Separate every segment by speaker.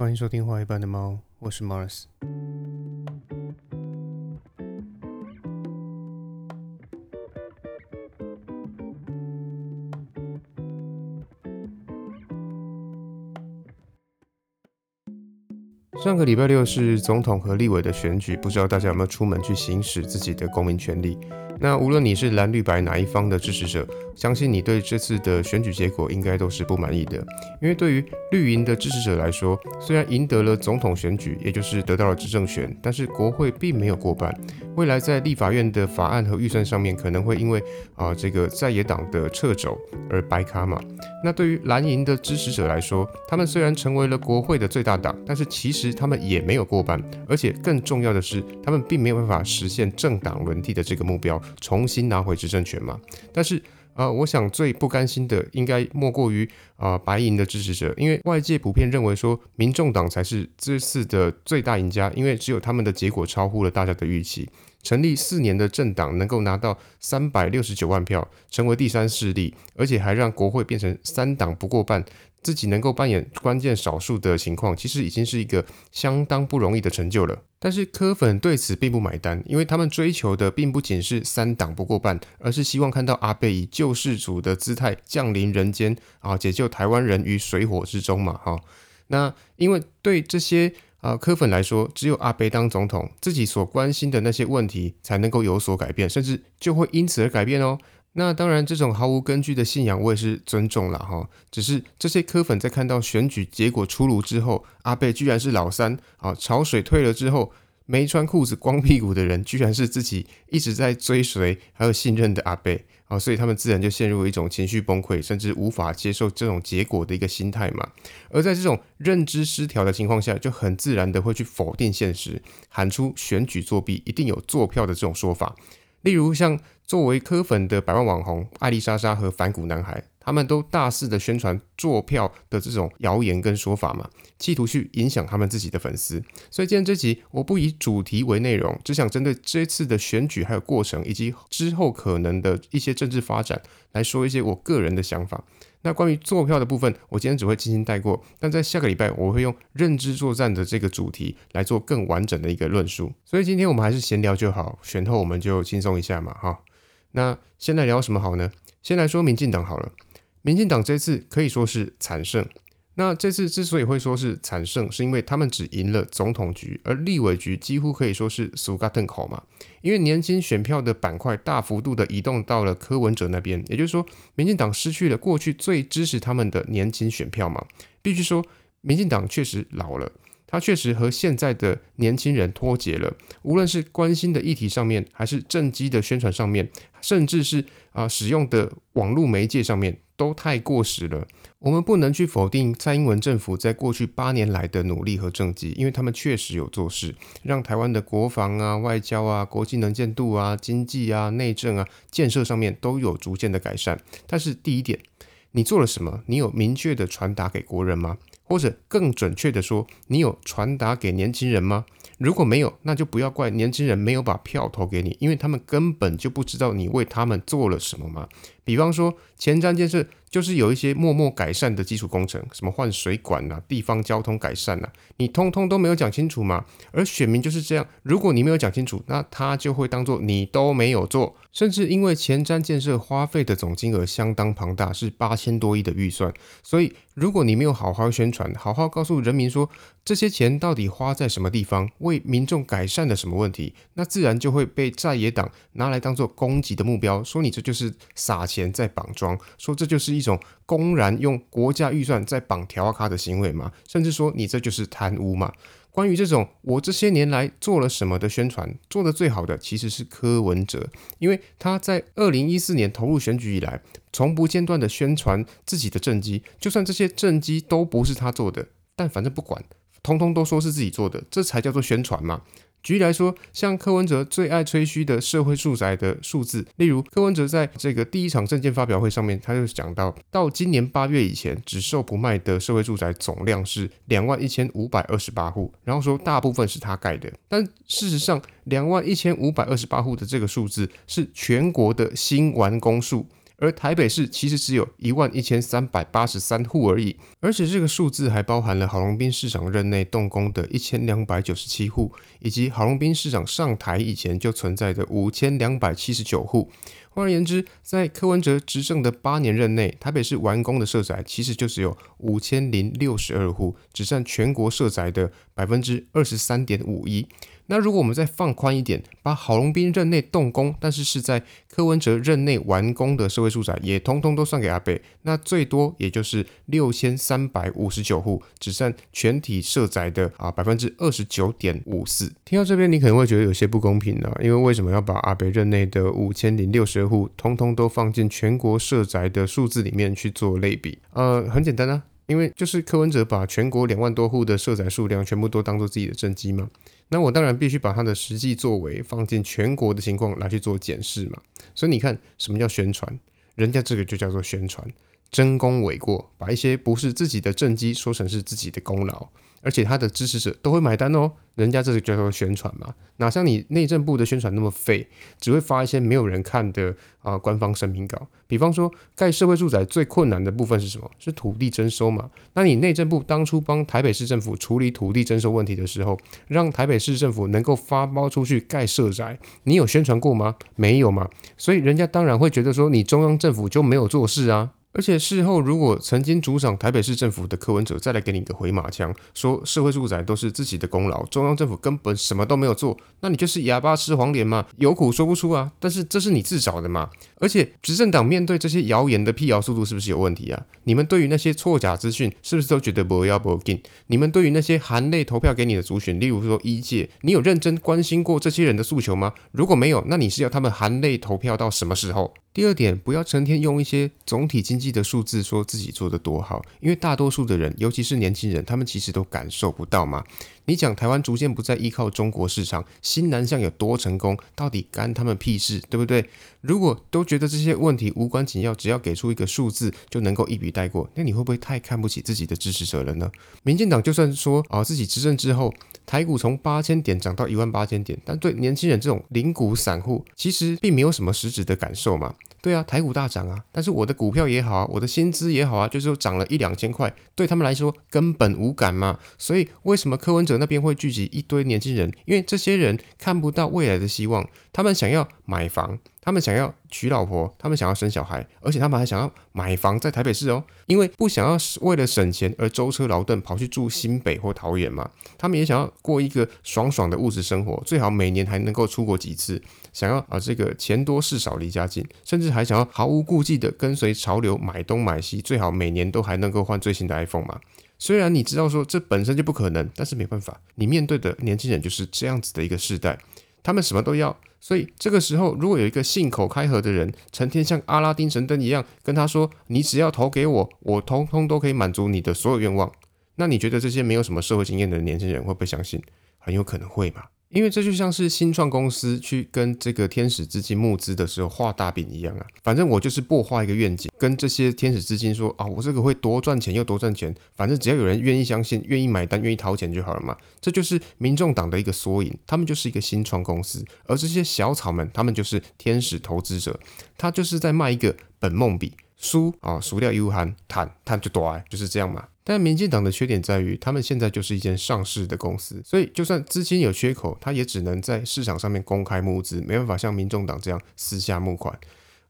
Speaker 1: 欢迎收听画一半的猫，我是 Mars。上个礼拜六是总统和立委的选举，不知道大家有没有出门去行使自己的公民权利？那无论你是蓝绿白哪一方的支持者，相信你对这次的选举结果应该都是不满意的。因为对于绿营的支持者来说，虽然赢得了总统选举，也就是得到了执政权，但是国会并没有过半。未来在立法院的法案和预算上面，可能会因为啊这个在野党的掣肘而白卡嘛。那对于蓝营的支持者来说，他们虽然成为了国会的最大党，但是其实他们也没有过半，而且更重要的是，他们并没有办法实现政党轮替的这个目标。重新拿回执政权嘛？但是，呃，我想最不甘心的应该莫过于啊白银的支持者，因为外界普遍认为说，民众党才是这次的最大赢家，因为只有他们的结果超乎了大家的预期。成立四年的政党能够拿到三百六十九万票，成为第三势力，而且还让国会变成三党不过半。自己能够扮演关键少数的情况，其实已经是一个相当不容易的成就了。但是科粉对此并不买单，因为他们追求的并不仅是三党不过半，而是希望看到阿贝以救世主的姿态降临人间啊，解救台湾人于水火之中嘛，哈。那因为对这些啊科粉来说，只有阿贝当总统，自己所关心的那些问题才能够有所改变，甚至就会因此而改变哦。那当然，这种毫无根据的信仰我也是尊重了哈。只是这些科粉在看到选举结果出炉之后，阿贝居然是老三啊，潮水退了之后，没穿裤子光屁股的人，居然是自己一直在追随还有信任的阿贝啊，所以他们自然就陷入一种情绪崩溃，甚至无法接受这种结果的一个心态嘛。而在这种认知失调的情况下，就很自然的会去否定现实，喊出选举作弊一定有坐票的这种说法。例如，像作为科粉的百万网红艾丽莎莎和反骨男孩，他们都大肆的宣传坐票的这种谣言跟说法嘛，企图去影响他们自己的粉丝。所以今天这集我不以主题为内容，只想针对这次的选举还有过程，以及之后可能的一些政治发展，来说一些我个人的想法。那关于坐票的部分，我今天只会轻轻带过，但在下个礼拜我会用认知作战的这个主题来做更完整的一个论述。所以今天我们还是闲聊就好，选后我们就轻松一下嘛，哈。那先来聊什么好呢？先来说民进党好了，民进党这次可以说是惨胜。那这次之所以会说是惨胜，是因为他们只赢了总统局，而立委局几乎可以说是苏嘎邓口嘛。因为年轻选票的板块大幅度的移动到了柯文哲那边，也就是说，民进党失去了过去最支持他们的年轻选票嘛。必须说，民进党确实老了，他确实和现在的年轻人脱节了。无论是关心的议题上面，还是政绩的宣传上面，甚至是啊使用的网络媒介上面。都太过时了。我们不能去否定蔡英文政府在过去八年来的努力和政绩，因为他们确实有做事，让台湾的国防啊、外交啊、国际能见度啊、经济啊、内政啊、建设上面都有逐渐的改善。但是第一点，你做了什么？你有明确的传达给国人吗？或者更准确的说，你有传达给年轻人吗？如果没有，那就不要怪年轻人没有把票投给你，因为他们根本就不知道你为他们做了什么嘛。比方说前瞻建设。就是有一些默默改善的基础工程，什么换水管呐、地方交通改善呐，你通通都没有讲清楚嘛。而选民就是这样，如果你没有讲清楚，那他就会当做你都没有做。甚至因为前瞻建设花费的总金额相当庞大，是八千多亿的预算，所以如果你没有好好宣传，好好告诉人民说这些钱到底花在什么地方，为民众改善了什么问题，那自然就会被在野党拿来当做攻击的目标，说你这就是撒钱在绑桩，说这就是一种公然用国家预算在绑条卡的行为嘛，甚至说你这就是贪污嘛。关于这种我这些年来做了什么的宣传，做的最好的其实是柯文哲，因为他在二零一四年投入选举以来，从不间断的宣传自己的政绩，就算这些政绩都不是他做的，但反正不管，通通都说是自己做的，这才叫做宣传嘛。举例来说，像柯文哲最爱吹嘘的社会住宅的数字，例如柯文哲在这个第一场证件发表会上面，他就讲到，到今年八月以前，只售不卖的社会住宅总量是两万一千五百二十八户，然后说大部分是他盖的，但事实上，两万一千五百二十八户的这个数字是全国的新完工数。而台北市其实只有一万一千三百八十三户而已，而且这个数字还包含了郝龙斌市长任内动工的一千两百九十七户，以及郝龙斌市长上台以前就存在的五千两百七十九户。换而言之，在柯文哲执政的八年任内，台北市完工的社宅其实就只有五千零六十二户，只占全国社宅的百分之二十三点五一。那如果我们再放宽一点，把郝龙斌任内动工，但是是在柯文哲任内完工的社会住宅，也通通都算给阿北，那最多也就是六千三百五十九户，只占全体社宅的啊百分之二十九点五四。听到这边，你可能会觉得有些不公平呢，因为为什么要把阿北任内的五千零六十户，通通都放进全国社宅的数字里面去做类比？呃，很简单啊，因为就是柯文哲把全国两万多户的社宅数量全部都当做自己的政绩嘛。那我当然必须把他的实际作为放进全国的情况来去做检视嘛。所以你看，什么叫宣传？人家这个就叫做宣传，真功伪过，把一些不是自己的政绩说成是自己的功劳。而且他的支持者都会买单哦，人家这是叫做宣传嘛，哪像你内政部的宣传那么废，只会发一些没有人看的啊官方声明稿。比方说盖社会住宅最困难的部分是什么？是土地征收嘛？那你内政部当初帮台北市政府处理土地征收问题的时候，让台北市政府能够发包出去盖社宅，你有宣传过吗？没有嘛，所以人家当然会觉得说你中央政府就没有做事啊。而且事后，如果曾经主掌台北市政府的柯文哲再来给你一个回马枪，说社会住宅都是自己的功劳，中央政府根本什么都没有做，那你就是哑巴吃黄连嘛，有苦说不出啊。但是这是你自找的嘛。而且执政党面对这些谣言的辟谣速度是不是有问题啊？你们对于那些错假资讯是不是都觉得不要不进？你们对于那些含泪投票给你的族群，例如说一届，你有认真关心过这些人的诉求吗？如果没有，那你是要他们含泪投票到什么时候？第二点，不要成天用一些总体经济的数字说自己做的多好，因为大多数的人，尤其是年轻人，他们其实都感受不到嘛。你讲台湾逐渐不再依靠中国市场，新南向有多成功，到底干他们屁事，对不对？如果都觉得这些问题无关紧要，只要给出一个数字就能够一笔带过，那你会不会太看不起自己的支持者了呢？民进党就算说啊自己执政之后，台股从八千点涨到一万八千点，但对年轻人这种零股散户，其实并没有什么实质的感受嘛。对啊，台股大涨啊，但是我的股票也好啊，我的薪资也好啊，就是涨了一两千块，对他们来说根本无感嘛。所以为什么柯文哲那边会聚集一堆年轻人？因为这些人看不到未来的希望，他们想要买房。他们想要娶老婆，他们想要生小孩，而且他们还想要买房在台北市哦，因为不想要为了省钱而舟车劳顿跑去住新北或桃园嘛。他们也想要过一个爽爽的物质生活，最好每年还能够出国几次。想要啊这个钱多事少离家近，甚至还想要毫无顾忌的跟随潮流买东买西，最好每年都还能够换最新的 iPhone 嘛。虽然你知道说这本身就不可能，但是没办法，你面对的年轻人就是这样子的一个世代。他们什么都要，所以这个时候，如果有一个信口开河的人，成天像阿拉丁神灯一样跟他说：“你只要投给我，我通通都可以满足你的所有愿望。”那你觉得这些没有什么社会经验的年轻人会不会相信？很有可能会嘛。因为这就像是新创公司去跟这个天使资金募资的时候画大饼一样啊，反正我就是破画一个愿景，跟这些天使资金说啊，我这个会多赚钱又多赚钱，反正只要有人愿意相信、愿意买单、愿意掏钱就好了嘛。这就是民众党的一个缩影，他们就是一个新创公司，而这些小草们，他们就是天使投资者，他就是在卖一个本梦比。输啊，输掉 U 盘，谈谈就多就是这样嘛。但民进党的缺点在于，他们现在就是一间上市的公司，所以就算资金有缺口，他也只能在市场上面公开募资，没办法像民众党这样私下募款。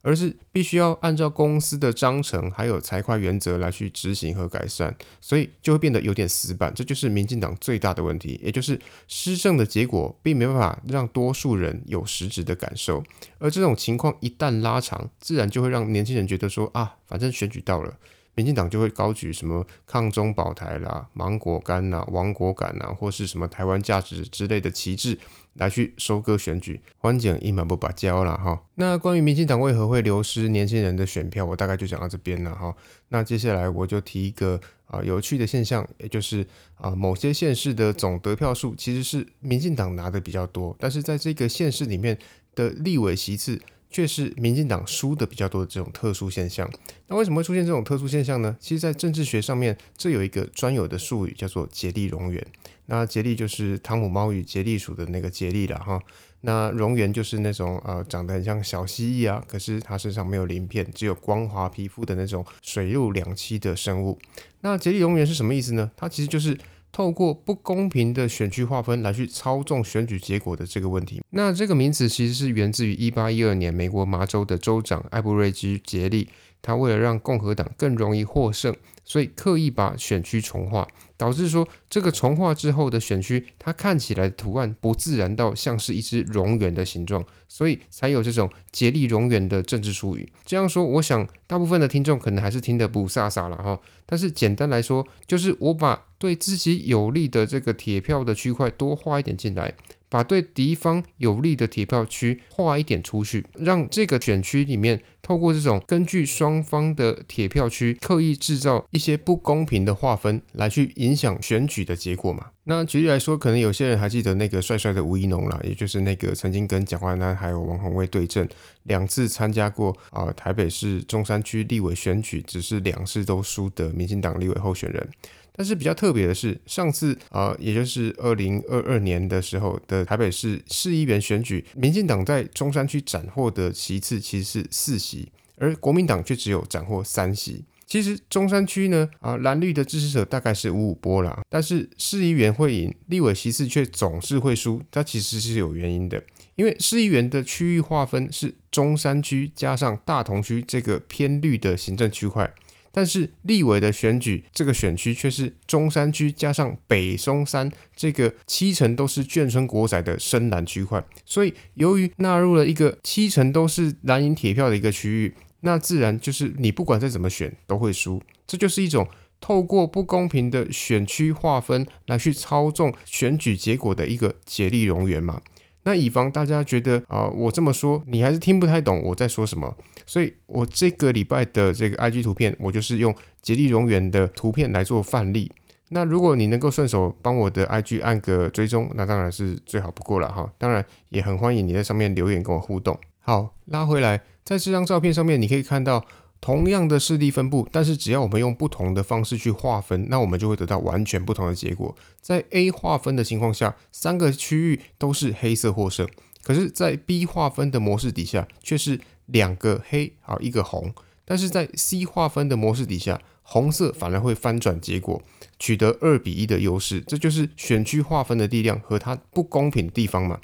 Speaker 1: 而是必须要按照公司的章程还有财会原则来去执行和改善，所以就会变得有点死板。这就是民进党最大的问题，也就是施政的结果并没办法让多数人有实质的感受。而这种情况一旦拉长，自然就会让年轻人觉得说啊，反正选举到了。民进党就会高举什么抗中保台啦、芒果干呐、亡国感呐，或是什么台湾价值之类的旗帜来去收割选举，环境一满不把交了哈。那关于民进党为何会流失年轻人的选票，我大概就讲到这边了哈。那接下来我就提一个啊有趣的现象，也就是啊某些县市的总得票数其实是民进党拿的比较多，但是在这个县市里面的立委席次。却是民进党输的比较多的这种特殊现象。那为什么会出现这种特殊现象呢？其实，在政治学上面，这有一个专有的术语叫做竭力容源。那竭力就是汤姆猫与竭力鼠的那个竭力了哈。那蝾螈就是那种呃长得很像小蜥蜴啊，可是它身上没有鳞片，只有光滑皮肤的那种水陆两栖的生物。那竭力蝾螈是什么意思呢？它其实就是透过不公平的选区划分来去操纵选举结果的这个问题。那这个名词其实是源自于一八一二年美国麻州的州长艾布瑞基杰利，他为了让共和党更容易获胜。所以刻意把选区重画，导致说这个重画之后的选区，它看起来图案不自然到像是一只蝾螈的形状，所以才有这种竭力蝾螈的政治术语。这样说，我想大部分的听众可能还是听得不飒飒了哈。但是简单来说，就是我把对自己有利的这个铁票的区块多画一点进来。把对敌方有利的铁票区划一点出去，让这个选区里面透过这种根据双方的铁票区刻意制造一些不公平的划分，来去影响选举的结果嘛。那举例来说，可能有些人还记得那个帅帅的吴怡农啦，也就是那个曾经跟蒋万安还有王宏威对阵，两次参加过啊台北市中山区立委选举，只是两次都输的民进党立委候选人。但是比较特别的是，上次啊，也就是二零二二年的时候的台北市市议员选举，民进党在中山区斩获的席次其实是四席，而国民党却只有斩获三席。其实中山区呢，啊蓝绿的支持者大概是五五波啦，但是市议员会赢，立委席次却总是会输，它其实是有原因的，因为市议员的区域划分是中山区加上大同区这个偏绿的行政区块。但是立委的选举，这个选区却是中山区加上北松山这个七成都是眷村国仔的深蓝区块，所以由于纳入了一个七成都是蓝银铁票的一个区域，那自然就是你不管再怎么选都会输，这就是一种透过不公平的选区划分来去操纵选举结果的一个竭力容源嘛。那以防大家觉得啊，我这么说你还是听不太懂我在说什么，所以我这个礼拜的这个 IG 图片，我就是用竭力容源的图片来做范例。那如果你能够顺手帮我的 IG 按个追踪，那当然是最好不过了哈。当然也很欢迎你在上面留言跟我互动。好，拉回来，在这张照片上面你可以看到。同样的势力分布，但是只要我们用不同的方式去划分，那我们就会得到完全不同的结果。在 A 划分的情况下，三个区域都是黑色获胜；可是，在 B 划分的模式底下，却是两个黑啊一个红。但是在 C 划分的模式底下，红色反而会翻转结果，取得二比一的优势。这就是选区划分的力量和它不公平的地方嘛。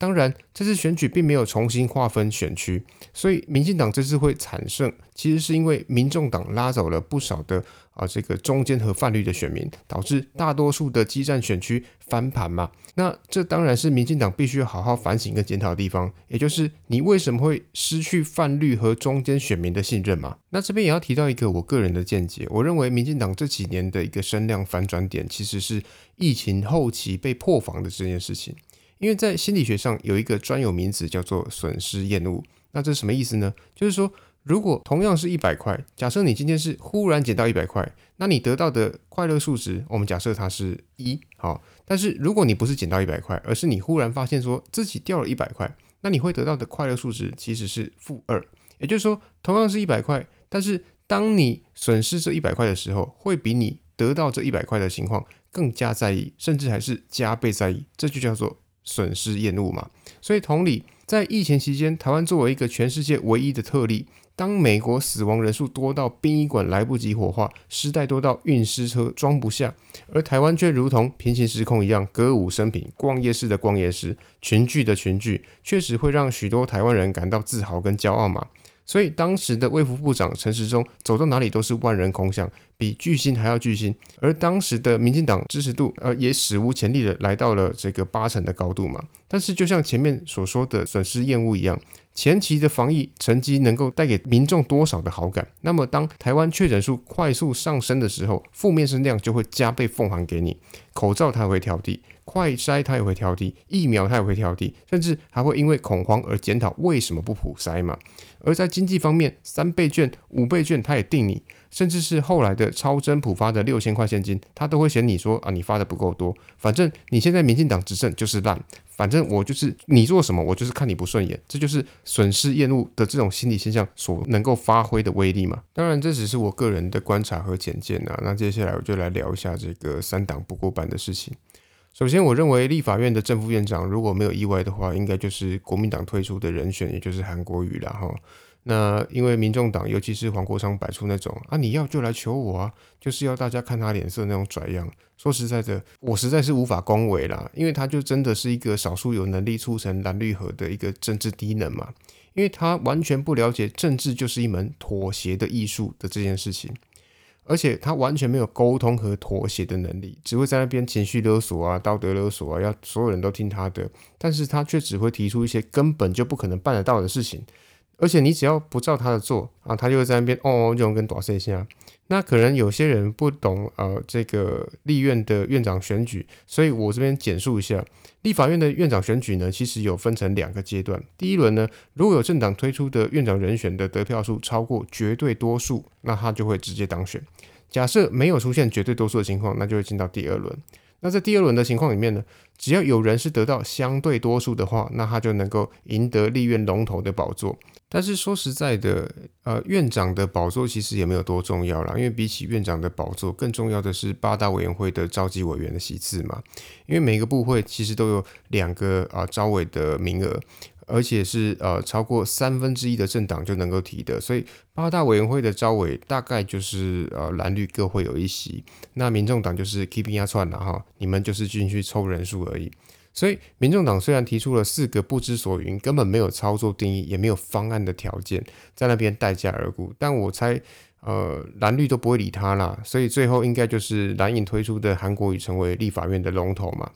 Speaker 1: 当然，这次选举并没有重新划分选区，所以民进党这次会惨胜，其实是因为民众党拉走了不少的啊这个中间和泛绿的选民，导致大多数的基站选区翻盘嘛。那这当然是民进党必须好好反省跟检讨的地方，也就是你为什么会失去泛绿和中间选民的信任嘛？那这边也要提到一个我个人的见解，我认为民进党这几年的一个声量反转点，其实是疫情后期被破防的这件事情。因为在心理学上有一个专有名词叫做损失厌恶，那这是什么意思呢？就是说，如果同样是一百块，假设你今天是忽然捡到一百块，那你得到的快乐数值，我们假设它是一，好。但是如果你不是捡到一百块，而是你忽然发现说自己掉了一百块，那你会得到的快乐数值其实是负二。也就是说，同样是一百块，但是当你损失这一百块的时候，会比你得到这一百块的情况更加在意，甚至还是加倍在意，这就叫做。损失厌恶嘛，所以同理，在疫情期间，台湾作为一个全世界唯一的特例，当美国死亡人数多到殡仪馆来不及火化，尸袋多到运尸车装不下，而台湾却如同平行时空一样，歌舞升平，逛夜市的逛夜市，群聚的群聚，确实会让许多台湾人感到自豪跟骄傲嘛。所以当时的卫福部长陈时中走到哪里都是万人空巷，比巨星还要巨星。而当时的民进党支持度，呃，也史无前例的来到了这个八成的高度嘛。但是就像前面所说的损失厌恶一样，前期的防疫成绩能够带给民众多少的好感，那么当台湾确诊数快速上升的时候，负面声量就会加倍奉还给你。口罩它会调低，快筛它也会调低，疫苗它也会调低，甚至还会因为恐慌而检讨为什么不普筛嘛。而在经济方面，三倍券、五倍券，它也定你甚至是后来的超增普发的六千块现金，他都会嫌你说啊，你发的不够多。反正你现在民进党执政就是烂，反正我就是你做什么，我就是看你不顺眼。这就是损失厌恶的这种心理现象所能够发挥的威力嘛。当然，这只是我个人的观察和浅见啊。那接下来我就来聊一下这个三党不过半的事情。首先，我认为立法院的正副院长如果没有意外的话，应该就是国民党推出的人选，也就是韩国瑜了哈。那因为民众党，尤其是黄国昌摆出那种啊，你要就来求我啊，就是要大家看他脸色那种拽样。说实在的，我实在是无法恭维啦，因为他就真的是一个少数有能力促成蓝绿合的一个政治低能嘛，因为他完全不了解政治就是一门妥协的艺术的这件事情。而且他完全没有沟通和妥协的能力，只会在那边情绪勒索啊、道德勒索啊，要所有人都听他的。但是他却只会提出一些根本就不可能办得到的事情。而且你只要不照他的做啊，他就会在那边哦，就跟短线一下。那可能有些人不懂呃这个立院的院长选举，所以我这边简述一下。立法院的院长选举呢，其实有分成两个阶段。第一轮呢，如果有政党推出的院长人选的得票数超过绝对多数，那他就会直接当选。假设没有出现绝对多数的情况，那就会进到第二轮。那在第二轮的情况里面呢，只要有人是得到相对多数的话，那他就能够赢得立院龙头的宝座。但是说实在的，呃，院长的宝座其实也没有多重要啦，因为比起院长的宝座，更重要的是八大委员会的召集委员的席次嘛。因为每个部会其实都有两个啊招委的名额。而且是呃超过三分之一的政党就能够提的，所以八大委员会的招委大概就是呃蓝绿各会有一席，那民众党就是 keeping 压串了哈，你们就是进去凑人数而已。所以民众党虽然提出了四个不知所云、根本没有操作定义、也没有方案的条件，在那边待价而沽，但我猜呃蓝绿都不会理他啦，所以最后应该就是蓝营推出的韩国瑜成为立法院的龙头嘛。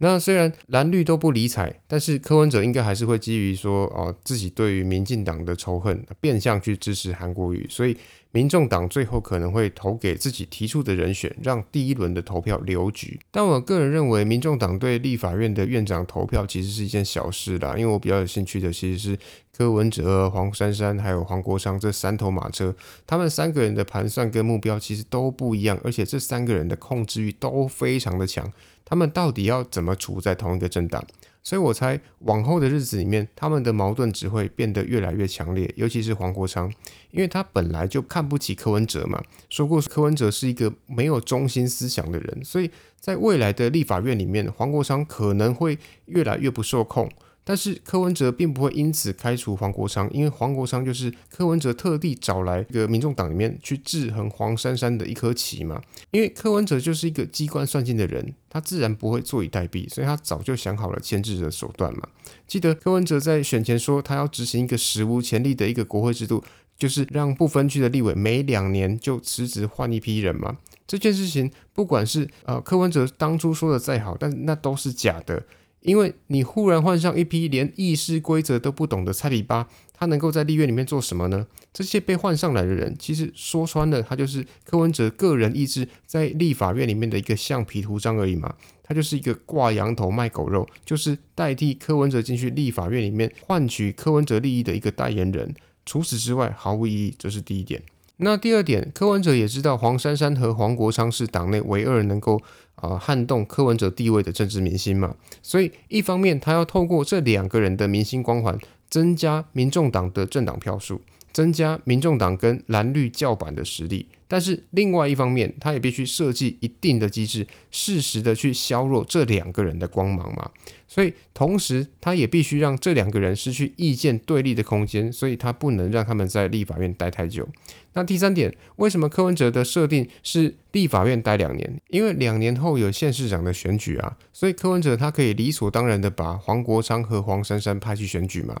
Speaker 1: 那虽然蓝绿都不理睬，但是柯文哲应该还是会基于说哦自己对于民进党的仇恨，变相去支持韩国瑜，所以民众党最后可能会投给自己提出的人选，让第一轮的投票留局。但我个人认为，民众党对立法院的院长投票其实是一件小事啦，因为我比较有兴趣的其实是柯文哲、黄珊珊还有黄国昌这三头马车，他们三个人的盘算跟目标其实都不一样，而且这三个人的控制欲都非常的强。他们到底要怎么处在同一个政党？所以我猜往后的日子里面，他们的矛盾只会变得越来越强烈。尤其是黄国昌，因为他本来就看不起柯文哲嘛，说过柯文哲是一个没有中心思想的人，所以在未来的立法院里面，黄国昌可能会越来越不受控。但是柯文哲并不会因此开除黄国昌，因为黄国昌就是柯文哲特地找来一个民众党里面去制衡黄珊珊的一颗棋嘛。因为柯文哲就是一个机关算尽的人，他自然不会坐以待毙，所以他早就想好了牵制的手段嘛。记得柯文哲在选前说，他要执行一个史无前例的一个国会制度，就是让不分区的立委每两年就辞职换一批人嘛。这件事情不管是呃柯文哲当初说的再好，但那都是假的。因为你忽然换上一批连议事规则都不懂的菜里巴，他能够在立院里面做什么呢？这些被换上来的人，其实说穿了，他就是柯文哲个人意志在立法院里面的一个橡皮图章而已嘛。他就是一个挂羊头卖狗肉，就是代替柯文哲进去立法院里面换取柯文哲利益的一个代言人。除此之外，毫无意义。这是第一点。那第二点，柯文哲也知道黄珊珊和黄国昌是党内唯二能够啊撼动柯文哲地位的政治明星嘛，所以一方面他要透过这两个人的明星光环，增加民众党的政党票数，增加民众党跟蓝绿叫板的实力。但是另外一方面，他也必须设计一定的机制，适时的去削弱这两个人的光芒嘛。所以同时，他也必须让这两个人失去意见对立的空间，所以他不能让他们在立法院待太久。那第三点，为什么柯文哲的设定是立法院待两年？因为两年后有县市长的选举啊，所以柯文哲他可以理所当然的把黄国昌和黄珊珊派去选举嘛。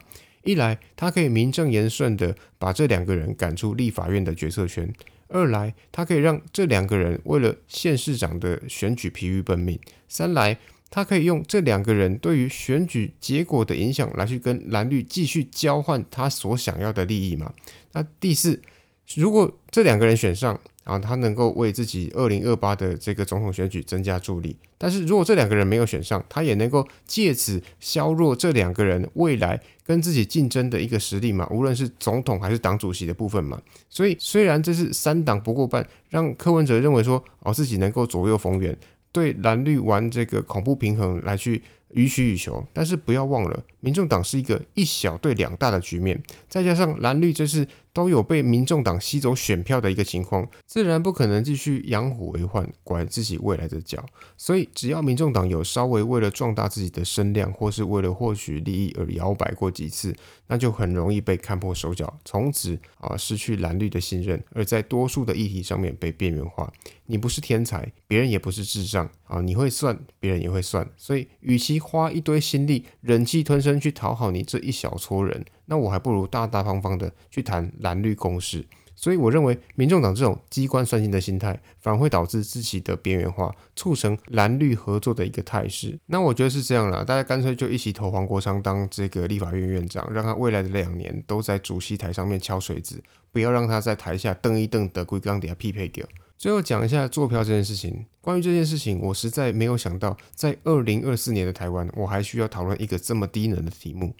Speaker 1: 一来，他可以名正言顺的把这两个人赶出立法院的决策圈。二来，他可以让这两个人为了县市长的选举疲于奔命；三来，他可以用这两个人对于选举结果的影响来去跟蓝绿继续交换他所想要的利益嘛。那第四，如果这两个人选上啊，他能够为自己二零二八的这个总统选举增加助力。但是如果这两个人没有选上，他也能够借此削弱这两个人未来跟自己竞争的一个实力嘛，无论是总统还是党主席的部分嘛。所以虽然这是三党不过半，让柯文哲认为说哦自己能够左右逢源，对蓝绿玩这个恐怖平衡来去。予取予求，但是不要忘了，民众党是一个一小对两大的局面，再加上蓝绿这次都有被民众党吸走选票的一个情况，自然不可能继续养虎为患，拐自己未来的脚。所以，只要民众党有稍微为了壮大自己的声量，或是为了获取利益而摇摆过几次，那就很容易被看破手脚，从此啊失去蓝绿的信任，而在多数的议题上面被边缘化。你不是天才，别人也不是智障啊！你会算，别人也会算。所以，与其花一堆心力忍气吞声去讨好你这一小撮人，那我还不如大大方方的去谈蓝绿共识。所以，我认为民众党这种机关算尽的心态，反而会导致自己的边缘化，促成蓝绿合作的一个态势。那我觉得是这样啦，大家干脆就一起投黄国昌当这个立法院院长，让他未来的两年都在主席台上面敲锤子，不要让他在台下瞪一瞪的龟缸底下匹配给。最后讲一下坐票这件事情。关于这件事情，我实在没有想到，在二零二四年的台湾，我还需要讨论一个这么低能的题目。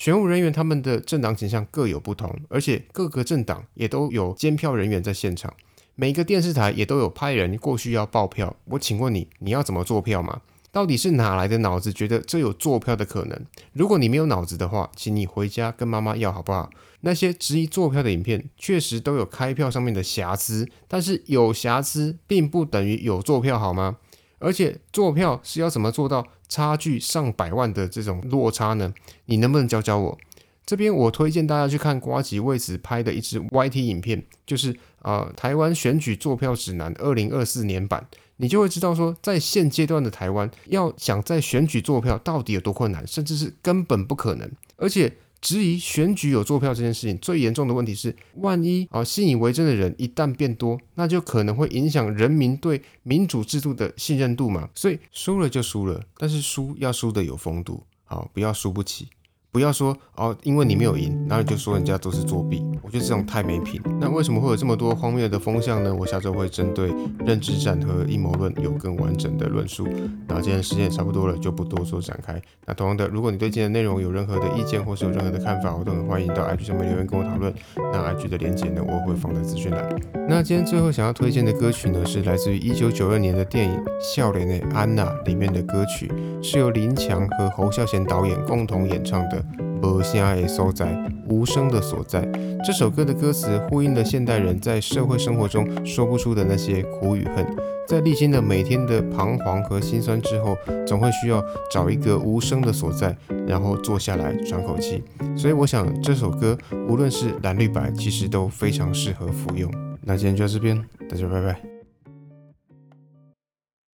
Speaker 1: 选务人员他们的政党倾向各有不同，而且各个政党也都有监票人员在现场，每个电视台也都有派人过去要报票。我请问你，你要怎么做票吗？到底是哪来的脑子，觉得这有坐票的可能？如果你没有脑子的话，请你回家跟妈妈要好不好？那些质疑坐票的影片，确实都有开票上面的瑕疵，但是有瑕疵并不等于有坐票，好吗？而且坐票是要怎么做到差距上百万的这种落差呢？你能不能教教我？这边我推荐大家去看瓜吉为此拍的一支 YT 影片，就是啊台湾选举坐票指南二零二四年版。你就会知道说，在现阶段的台湾，要想在选举坐票到底有多困难，甚至是根本不可能。而且质疑选举有坐票这件事情，最严重的问题是，万一啊信以为真的人一旦变多，那就可能会影响人民对民主制度的信任度嘛。所以输了就输了，但是输要输的有风度，好，不要输不起。不要说哦，因为你没有赢，然后你就说人家都是作弊，我觉得这种太没品。那为什么会有这么多荒谬的风向呢？我下周会针对认知战和阴谋论有更完整的论述。那今天时间也差不多了，就不多做展开。那同样的，如果你对今天的内容有任何的意见，或是有任何的看法，我都很欢迎到 IG 上面留言跟我讨论。那 IG 的链接呢，我会放在资讯栏。那今天最后想要推荐的歌曲呢，是来自于一九九二年的电影《笑脸的安娜》里面的歌曲，是由林强和侯孝贤导演共同演唱的。无声的所在，无声的所在。这首歌的歌词呼应了现代人在社会生活中说不出的那些苦与恨。在历经了每天的彷徨和心酸之后，总会需要找一个无声的所在，然后坐下来喘口气。所以，我想这首歌无论是蓝绿白，其实都非常适合服用。那今天就到这边，大家拜拜。